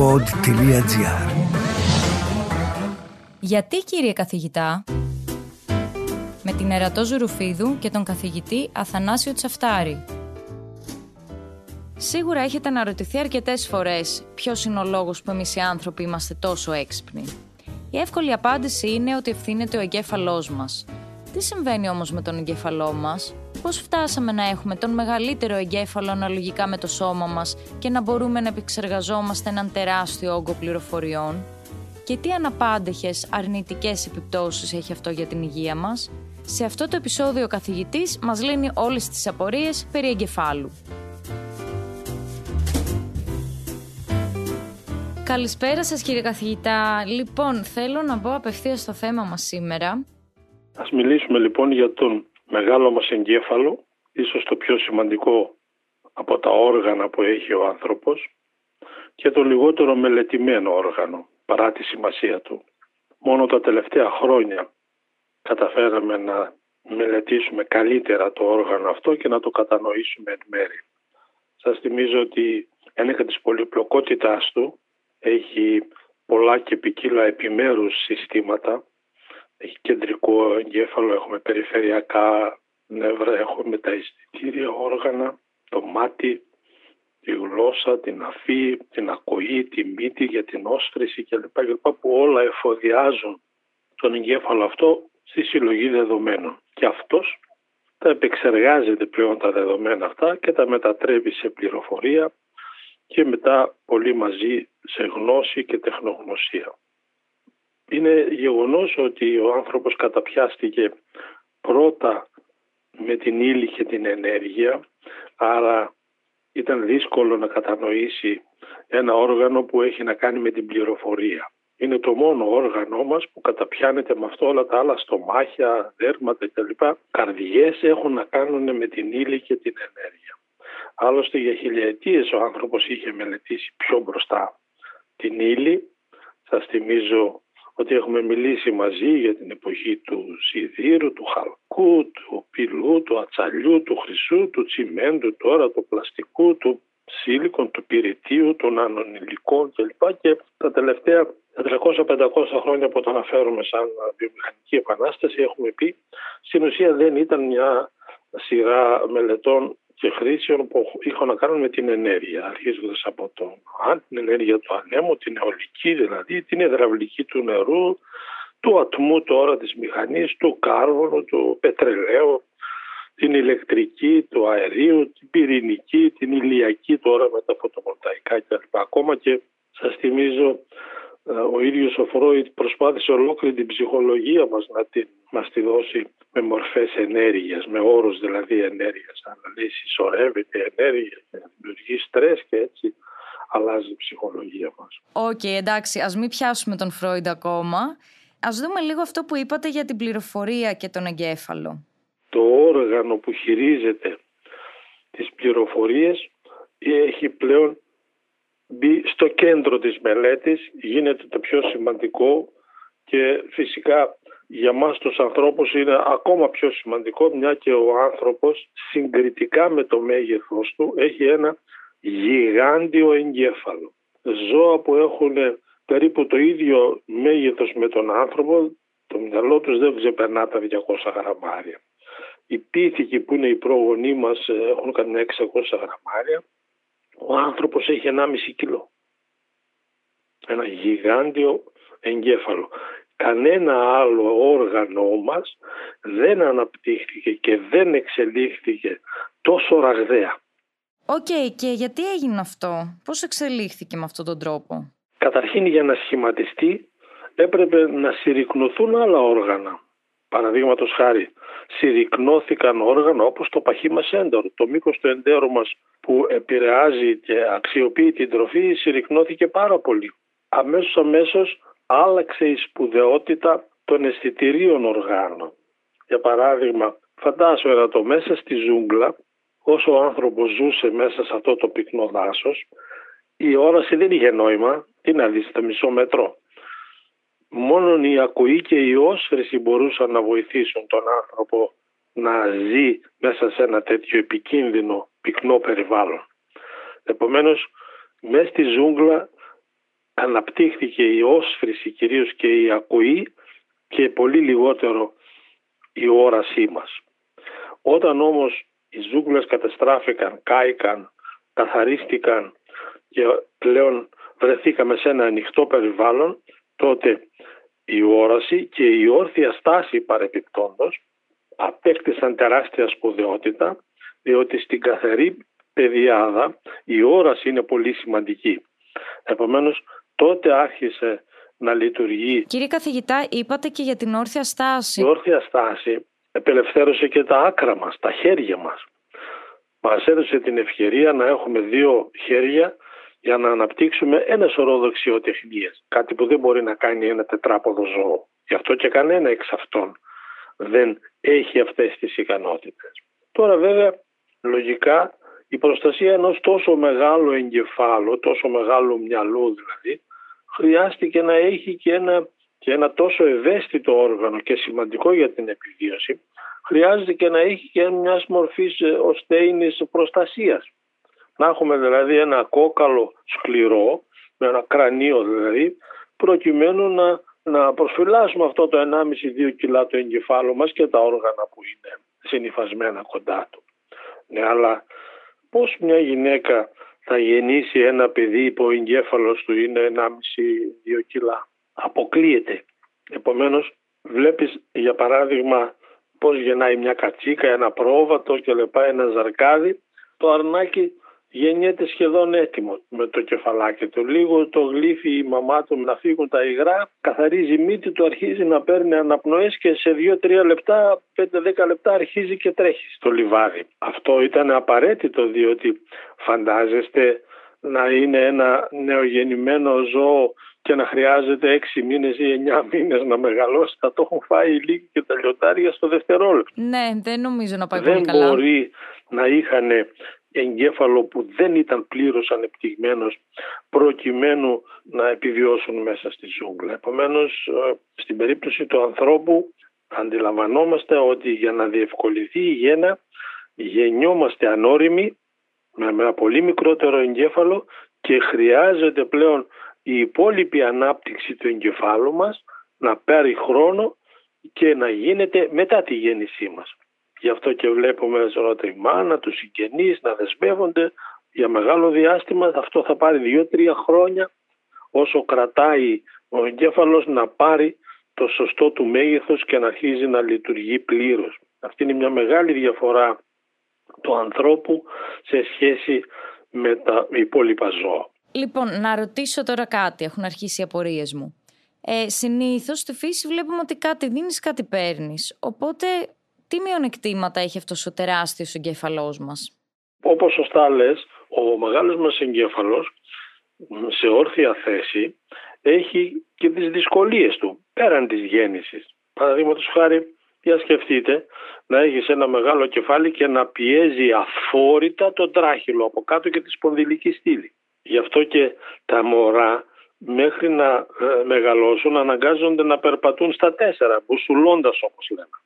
pod.gr Γιατί κύριε καθηγητά με την Ερατό Ζουρουφίδου και τον καθηγητή Αθανάσιο Τσαφτάρη. Σίγουρα έχετε αναρωτηθεί αρκετές φορές ποιος είναι ο λόγος που εμείς οι άνθρωποι είμαστε τόσο έξυπνοι. Η εύκολη απάντηση είναι ότι ευθύνεται ο εγκέφαλός μας. Τι συμβαίνει όμως με τον εγκέφαλό μας, πώς φτάσαμε να έχουμε τον μεγαλύτερο εγκέφαλο αναλογικά με το σώμα μας και να μπορούμε να επεξεργαζόμαστε έναν τεράστιο όγκο πληροφοριών; Και τι αναπάντεχες αρνητικές επιπτώσεις έχει αυτό για την υγεία μας; Σε αυτό το επεισόδιο ο καθηγητής μας λύνει όλες τις απορίες περί εγκεφάλου. Καλησπέρα σας κύριε καθηγητά. Λοιπόν, θέλω να μπω απευθείας στο θέμα μας σήμερα. Ας μιλήσουμε λοιπόν για τον μεγάλο μας εγκέφαλο, ίσως το πιο σημαντικό από τα όργανα που έχει ο άνθρωπος και το λιγότερο μελετημένο όργανο παρά τη σημασία του. Μόνο τα τελευταία χρόνια καταφέραμε να μελετήσουμε καλύτερα το όργανο αυτό και να το κατανοήσουμε εν μέρη. Σας θυμίζω ότι ένεκα της πολυπλοκότητάς του έχει πολλά και ποικίλα επιμέρους συστήματα. Έχει κεντρικό εγκέφαλο, έχουμε περιφερειακά νεύρα, έχουμε τα αισθητήρια όργανα, το μάτι, τη γλώσσα, την αφή, την ακοή, τη μύτη για την όσφρηση κλπ. κλπ που όλα εφοδιάζουν τον εγκέφαλο αυτό στη συλλογή δεδομένων. Και αυτός τα επεξεργάζεται πλέον τα δεδομένα αυτά και τα μετατρέπει σε πληροφορία και πολύ μαζί σε γνώση και τεχνογνωσία. Είναι γεγονός ότι ο άνθρωπος καταπιάστηκε πρώτα με την ύλη και την ενέργεια, άρα ήταν δύσκολο να κατανοήσει ένα όργανο που έχει να κάνει με την πληροφορία. Είναι το μόνο όργανο μας που καταπιάνεται με αυτό όλα τα άλλα στομάχια, δέρματα κλπ. Καρδιές έχουν να κάνουν με την ύλη και την ενέργεια. Άλλωστε για χιλιετίες ο άνθρωπος είχε μελετήσει πιο μπροστά την ύλη. Σας θυμίζω ότι έχουμε μιλήσει μαζί για την εποχή του σιδήρου, του χαλκού, του πυλού, του ατσαλιού, του χρυσού, του τσιμέντου, τώρα του πλαστικού, του σίλικων, του πυρητίου, των ανωνυλικών κλπ. Και τα τελευταία 400-500 χρόνια που το αναφέρουμε σαν βιομηχανική επανάσταση έχουμε πει στην ουσία δεν ήταν μια σειρά μελετών και χρήσεων που είχαν να κάνουν με την ενέργεια, αρχίζοντας από το, την ενέργεια του ανέμου, την αιωλική δηλαδή, την υδραυλική του νερού, του ατμού τώρα της μηχανής, του κάρβονου, του πετρελαίου, την ηλεκτρική, του αερίου, την πυρηνική, την ηλιακή τώρα με τα φωτοβολταϊκά κλπ. Ακόμα και σας θυμίζω ε, ο ίδιος ο Φρόιτ προσπάθησε ολόκληρη την ψυχολογία μας να την, μας τη δώσει με μορφές ενέργειας, με όρους δηλαδή ενέργειας. Αλλά λέει συσσωρεύεται ενέργειας και δημιουργεί στρες και έτσι αλλάζει η ψυχολογία μας. OK, okay, εντάξει, ας μην πιάσουμε τον Φρόιντ ακόμα. Ας δούμε λίγο αυτό που είπατε για την πληροφορία και τον εγκέφαλο. Το όργανο που χειρίζεται τις πληροφορίες έχει πλέον μπει στο κέντρο της μελέτης, γίνεται το πιο σημαντικό και φυσικά για μας τους ανθρώπους είναι ακόμα πιο σημαντικό μια και ο άνθρωπος συγκριτικά με το μέγεθος του έχει ένα γιγάντιο εγκέφαλο. Ζώα που έχουν περίπου το ίδιο μέγεθος με τον άνθρωπο το μυαλό τους δεν ξεπερνά τα 200 γραμμάρια. Οι πίθηκοι που είναι οι πρόγονοί μας έχουν κανένα 600 γραμμάρια. Ο άνθρωπος έχει 1,5 κιλό. Ένα γιγάντιο εγκέφαλο κανένα άλλο όργανο μας δεν αναπτύχθηκε και δεν εξελίχθηκε τόσο ραγδαία. Οκ, και γιατί έγινε αυτό, πώς εξελίχθηκε με αυτόν τον τρόπο; Καταρχήν για να σχηματιστεί έπρεπε να συρρικνωθούν άλλα όργανα. Παραδείγματος χάρη, συρρικνώθηκαν όργανα όπως το παχύ μας έντορο. Το μήκος του εντέρου μας που επηρεάζει και αξιοποιεί την τροφή συρρικνώθηκε πάρα πολύ. Αμέσως αμέσως άλλαξε η σπουδαιότητα των αισθητηρίων οργάνων. Για παράδειγμα, φαντάσου ένα το μέσα στη ζούγκλα, όσο ο άνθρωπος ζούσε μέσα σε αυτό το πυκνό δάσος, η όραση δεν είχε νόημα, τι να δεις, στο μισό μέτρο. Μόνο η ακοή και η όσφρηση μπορούσαν να βοηθήσουν τον άνθρωπο να ζει μέσα σε ένα τέτοιο επικίνδυνο πυκνό περιβάλλον. Επομένως, μέσα στη ζούγκλα αναπτύχθηκε η όσφρηση κυρίως και η ακοή και πολύ λιγότερο η όρασή μας. Όταν όμως οι ζούγκλες καταστράφηκαν, κάηκαν, καθαρίστηκαν και πλέον βρεθήκαμε σε ένα ανοιχτό περιβάλλον, τότε η όραση και η όρθια στάση παρεπιπτόντος απέκτησαν τεράστια σπουδαιότητα διότι στην καθαρή παιδιάδα η όραση είναι πολύ σημαντική. Επομένως τότε άρχισε να λειτουργεί. Κύριε καθηγητά, είπατε και για την όρθια στάση. Η όρθια στάση επελευθέρωσε και τα άκρα μας, τα χέρια μας. Μας έδωσε την ευκαιρία να έχουμε δύο χέρια για να αναπτύξουμε ένας σωρό δεξιοτεχνίες. Κάτι που δεν μπορεί να κάνει ένα τετράποδο ζώο. Γι' αυτό και κανένα εξ αυτών δεν έχει αυτές τις ικανότητες. Τώρα βέβαια λογικά η προστασία ενός τόσο μεγάλου εγκεφάλου, τόσο μεγάλου μυαλού δηλαδή, χρειάστηκε να έχει και ένα, και ένα τόσο ευαίσθητο όργανο και σημαντικό για την επιβίωση, χρειάζεται και να έχει και μιας μορφής ε, οστέινης προστασίας. Να έχουμε δηλαδή ένα κόκαλο σκληρό, με ένα κρανίο δηλαδή, προκειμένου να, να προσφυλάσουμε αυτό το 1,5-2 κιλά του εγκεφάλου μας και τα όργανα που είναι συνειφασμένα κοντά του. Ναι, αλλά πώς μια γυναίκα θα γεννήσει ένα παιδί που ο εγκέφαλος του είναι 1,5-2 κιλά. Αποκλείεται. Επομένως βλέπεις για παράδειγμα πώς γεννάει μια κατσίκα, ένα πρόβατο και λεπά ένα ζαρκάδι. Το αρνάκι γεννιέται σχεδόν έτοιμος με το κεφαλάκι του. Λίγο το γλύφει η μαμά του να φύγουν τα υγρά, καθαρίζει η μύτη του, αρχίζει να παίρνει αναπνοές και σε 2-3 λεπτά, 5-10 λεπτά αρχίζει και τρέχει στο λιβάδι. Αυτό ήταν απαραίτητο διότι φαντάζεστε να είναι ένα νεογεννημένο ζώο και να χρειάζεται 6 μήνες ή 9 μήνες να μεγαλώσει θα το έχουν φάει οι λίγοι και τα λιωτάρια στο δευτερόλεπτο. Ναι, δεν νομίζω να πάει δεν πολύ καλά. Δεν μπορεί να είχαν εγκέφαλο που δεν ήταν πλήρως ανεπτυγμένος προκειμένου να επιβιώσουν μέσα στη ζούγκλα. Επομένως, ε, στην περίπτωση του ανθρώπου αντιλαμβανόμαστε ότι για να διευκολυθεί η γέννα γεννιόμαστε ανώριμοι με ένα πολύ μικρότερο εγκέφαλο και χρειάζεται πλέον η υπόλοιπη ανάπτυξη του εγκεφάλου μας να πάρει χρόνο και να γίνεται μετά τη γέννησή μας. Γι' αυτό και βλέπουμε τη μάνα, τους συγγενείς να δεσμεύονται για μεγάλο διάστημα. Αυτό θα πάρει δύο-τρία χρόνια όσο κρατάει ο εγκέφαλος να πάρει το σωστό του μέγεθος και να αρχίζει να λειτουργεί πλήρως. Αυτή είναι μια μεγάλη διαφορά του ανθρώπου σε σχέση με τα υπόλοιπα ζώα. Λοιπόν, να ρωτήσω τώρα κάτι, έχουν αρχίσει οι απορίες μου. Ε, συνήθως στη φύση βλέπουμε ότι κάτι δίνεις, κάτι παίρνεις. Οπότε τι μειονεκτήματα έχει αυτός ο τεράστιος εγκέφαλός μας; Όπως σωστά λες, ο μεγάλος μας εγκέφαλος σε όρθια θέση έχει και τις δυσκολίες του πέραν της γέννησης. Παραδείγματος χάρη, για σκεφτείτε να έχεις ένα μεγάλο κεφάλι και να πιέζει αφόρητα τον τράχυλο από κάτω και τη σπονδυλική στήλη. Γι' αυτό και τα μωρά μέχρι να ε, μεγαλώσουν αναγκάζονται να περπατούν στα τέσσερα, μπουσουλώντας όπως λέμε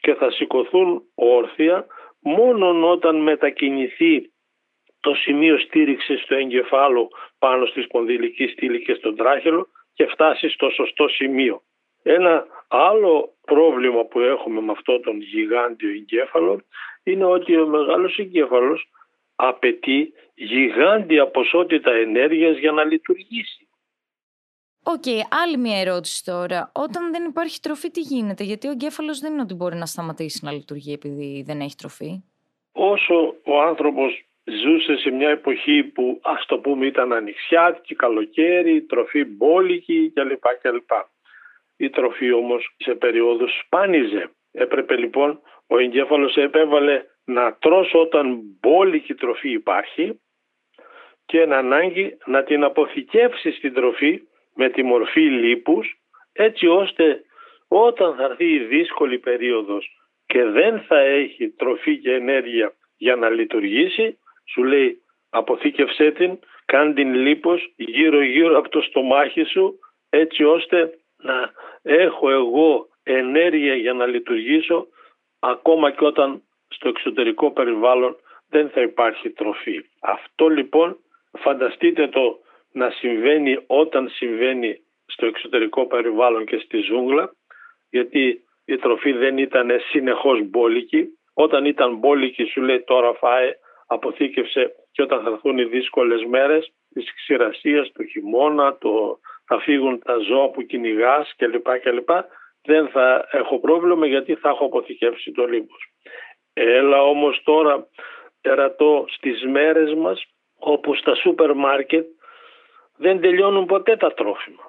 και θα σηκωθούν όρθια μόνο όταν μετακινηθεί το σημείο στήριξης του εγκεφάλου πάνω στη σπονδυλική στήλη και στον τράχηλο και φτάσει στο σωστό σημείο. Ένα άλλο πρόβλημα που έχουμε με αυτό τον γιγάντιο εγκέφαλο είναι ότι ο μεγάλος εγκέφαλος απαιτεί γιγάντια ποσότητα ενέργειας για να λειτουργήσει. OK, okay, άλλη μια ερώτηση τώρα. Όταν δεν υπάρχει τροφή, τι γίνεται, γιατί ο εγκέφαλος δεν είναι ότι μπορεί να σταματήσει να λειτουργεί επειδή δεν έχει τροφή. Όσο ο άνθρωπος ζούσε σε μια εποχή που ας το πούμε ήταν ανοιξιάτικη, καλοκαίρι, τροφή μπόλικη κλπ. κλπ. Η τροφή όμως σε περίοδου σπάνιζε. Έπρεπε λοιπόν ο εγκέφαλος επέβαλε να τρώσει όταν μπόλικη τροφή υπάρχει και να ανάγκη να την αποθηκεύσει στην τροφή με τη μορφή λίπους έτσι ώστε όταν θα έρθει η δύσκολη περίοδος και δεν θα έχει τροφή και ενέργεια για να λειτουργήσει σου λέει αποθήκευσέ την, κάν την λίπος γύρω γύρω από το στομάχι σου έτσι ώστε να έχω εγώ ενέργεια για να λειτουργήσω ακόμα και όταν στο εξωτερικό περιβάλλον δεν θα υπάρχει τροφή. Αυτό λοιπόν φανταστείτε το να συμβαίνει όταν συμβαίνει στο εξωτερικό περιβάλλον και στη ζούγκλα γιατί η τροφή δεν ήταν συνεχώς μπόλικη. Όταν ήταν μπόλικη σου λέει τώρα φάε, αποθήκευσε και όταν θα έρθουν οι δύσκολες μέρες της ξηρασίας, του χειμώνα, το, θα φύγουν τα ζώα που κυνηγάς κλπ. κλπ. Δεν θα έχω πρόβλημα γιατί θα έχω αποθηκεύσει το λίπος. Έλα όμως τώρα ερατώ στις μέρες μας όπου στα σούπερ μάρκετ δεν τελειώνουν ποτέ τα τρόφιμα.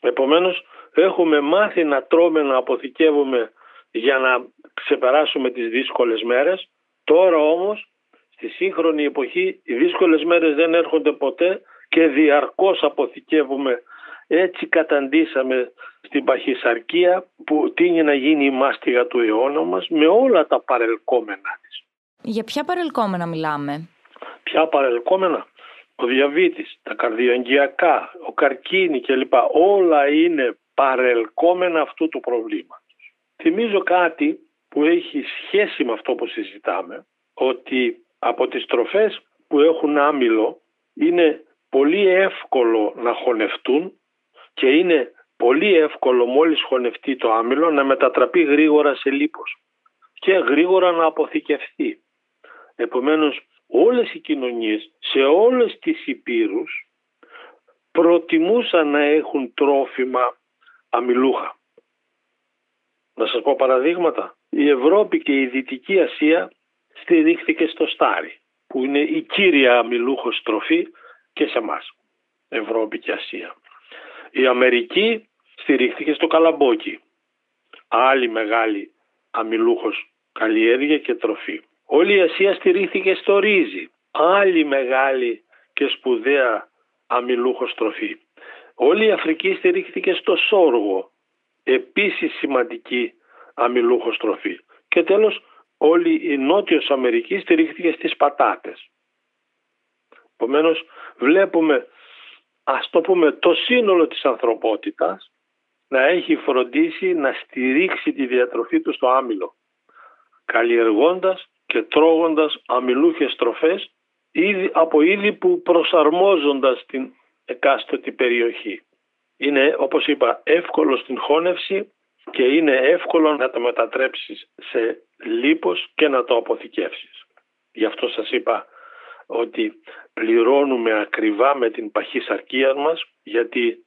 Επομένως έχουμε μάθει να τρώμε, να αποθηκεύουμε για να ξεπεράσουμε τις δύσκολες μέρες. Τώρα όμως στη σύγχρονη εποχή οι δύσκολες μέρες δεν έρχονται ποτέ και διαρκώς αποθηκεύουμε. Έτσι καταντήσαμε στην παχυσαρκία που τίνει να γίνει η μάστιγα του αιώνα μας με όλα τα παρελκόμενα της. Για ποια παρελκόμενα μιλάμε; Ποια παρελκόμενα; Ο διαβήτης, τα καρδιοαγγειακά, ο καρκίνη κλπ. Όλα είναι παρελκόμενα αυτού του προβλήματος. Θυμίζω κάτι που έχει σχέση με αυτό που συζητάμε, ότι από τις τροφές που έχουν άμυλο είναι πολύ εύκολο να χωνευτούν και είναι πολύ εύκολο μόλις χωνευτεί το άμυλο να μετατραπεί γρήγορα σε λίπος και γρήγορα να αποθηκευτεί. Επομένως όλες οι κοινωνίες σε όλες τις υπήρους προτιμούσαν να έχουν τρόφιμα αμυλούχα. Να σας πω παραδείγματα. Η Ευρώπη και η Δυτική Ασία στηρίχθηκε στο στάρι που είναι η κύρια αμυλούχος τροφή και σε εμάς. Ευρώπη και Ασία. Η Αμερική στηρίχθηκε στο καλαμπόκι. Άλλη μεγάλη αμυλούχος καλλιέργεια και τροφή. Όλη η Ασία στηρίχθηκε στο ρύζι. Άλλη μεγάλη και σπουδαία αμυλούχος τροφή. Όλη η Αφρική στηρίχθηκε στο σόργο. Επίσης σημαντική αμυλούχος τροφή. Και τέλος όλη η Νότιος Αμερική στηρίχθηκε στις πατάτες. Επομένως, βλέπουμε ας το πούμε το σύνολο της ανθρωπότητας να έχει φροντίσει να στηρίξει τη διατροφή του στο άμυλο καλλιεργώντας και τρώγοντας αμυλούχες τροφές από είδη που προσαρμόζοντας την εκάστοτε περιοχή. Είναι όπως είπα εύκολο στην χώνευση και είναι εύκολο να το μετατρέψεις σε λίπος και να το αποθηκεύσεις. Γι' αυτό σας είπα ότι πληρώνουμε ακριβά με την παχυσαρκία μας γιατί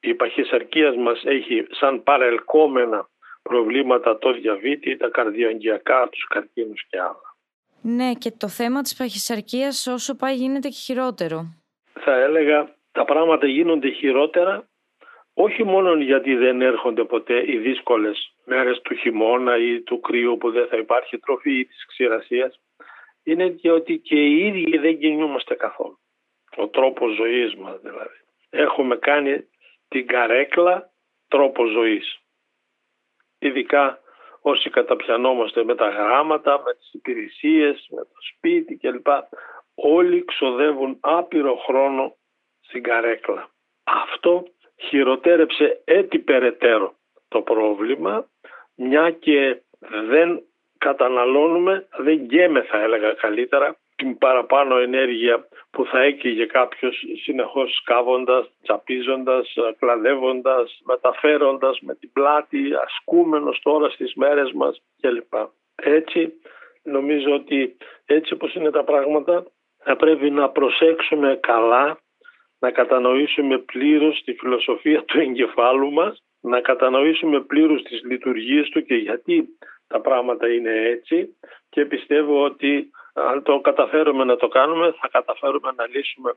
η παχυσαρκία μας έχει σαν παρελκόμενα προβλήματα το διαβήτη, τα καρδιοαγγειακά, τους καρκίνους και άλλα. Ναι και το θέμα της παχυσαρκίας όσο πάει γίνεται και χειρότερο. Θα έλεγα τα πράγματα γίνονται χειρότερα όχι μόνο γιατί δεν έρχονται ποτέ οι δύσκολες μέρες του χειμώνα ή του κρύου που δεν θα υπάρχει τροφή ή της ξηρασίας είναι και ότι και οι ίδιοι δεν κινούμαστε καθόλου. Ο τρόπος ζωής μας δηλαδή. Έχουμε κάνει την καρέκλα τρόπο ζωής. Ειδικά όσοι καταπιανόμαστε με τα γράμματα, με τις υπηρεσίες, με το σπίτι κλπ. Όλοι ξοδεύουν άπειρο χρόνο στην καρέκλα. Αυτό χειροτέρεψε έτσι περαιτέρω το πρόβλημα μια και δεν καταναλώνουμε, δεν γκέμε θα έλεγα καλύτερα την παραπάνω ενέργεια που θα έκυγε κάποιος συνεχώς σκάβοντας, τσαπίζοντας, κλαδεύοντας, μεταφέροντας με την πλάτη, ασκούμενος τώρα στις μέρες μας κλπ. Έτσι νομίζω ότι έτσι όπως είναι τα πράγματα θα πρέπει να προσέξουμε καλά να κατανοήσουμε πλήρως τη φιλοσοφία του εγκεφάλου μας, να κατανοήσουμε πλήρως τις λειτουργίες του και γιατί τα πράγματα είναι έτσι και πιστεύω ότι αν το καταφέρουμε να το κάνουμε θα καταφέρουμε να λύσουμε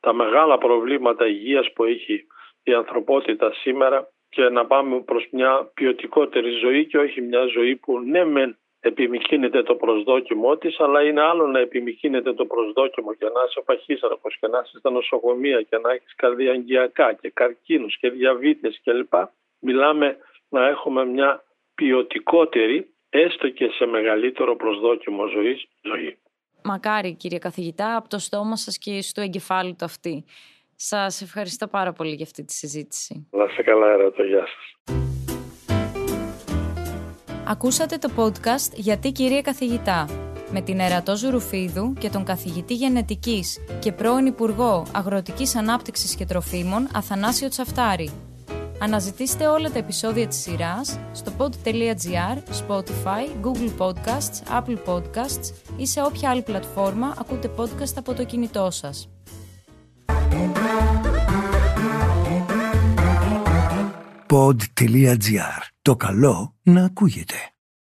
τα μεγάλα προβλήματα υγείας που έχει η ανθρωπότητα σήμερα και να πάμε προς μια ποιοτικότερη ζωή και όχι μια ζωή που ναι μεν επιμηκύνεται το προσδόκιμο της, αλλά είναι άλλο να επιμηκύνεται το προσδόκιμο και να είσαι παχύσαρκος και να είσαι στα νοσοκομεία και να έχεις καρδιαγγειακά και καρκίνους και διαβήτες κλπ. Μιλάμε να έχουμε μια ποιοτικότερη, έστω και σε μεγαλύτερο προσδόκιμο ζωής, ζωή. Μακάρι κύριε καθηγητά, από το στόμα σας και στο εγκεφάλου του αυτή. Σας ευχαριστώ πάρα πολύ για αυτή τη συζήτηση. Να σε καλά, ερωτώ. Γεια σας. Ακούσατε το podcast «Γιατί κυρία καθηγητά» με την Ερατό Ζουρουφίδου και τον καθηγητή γενετικής και πρώην Υπουργό Αγροτικής Ανάπτυξης και Τροφίμων Αθανάσιο Τσαφτάρη. Αναζητήστε όλα τα επεισόδια της σειράς στο pod.gr, Spotify, Google Podcasts, Apple Podcasts ή σε όποια άλλη πλατφόρμα ακούτε podcast από το κινητό σας. Pod.gr. Το καλό να ακούγεται.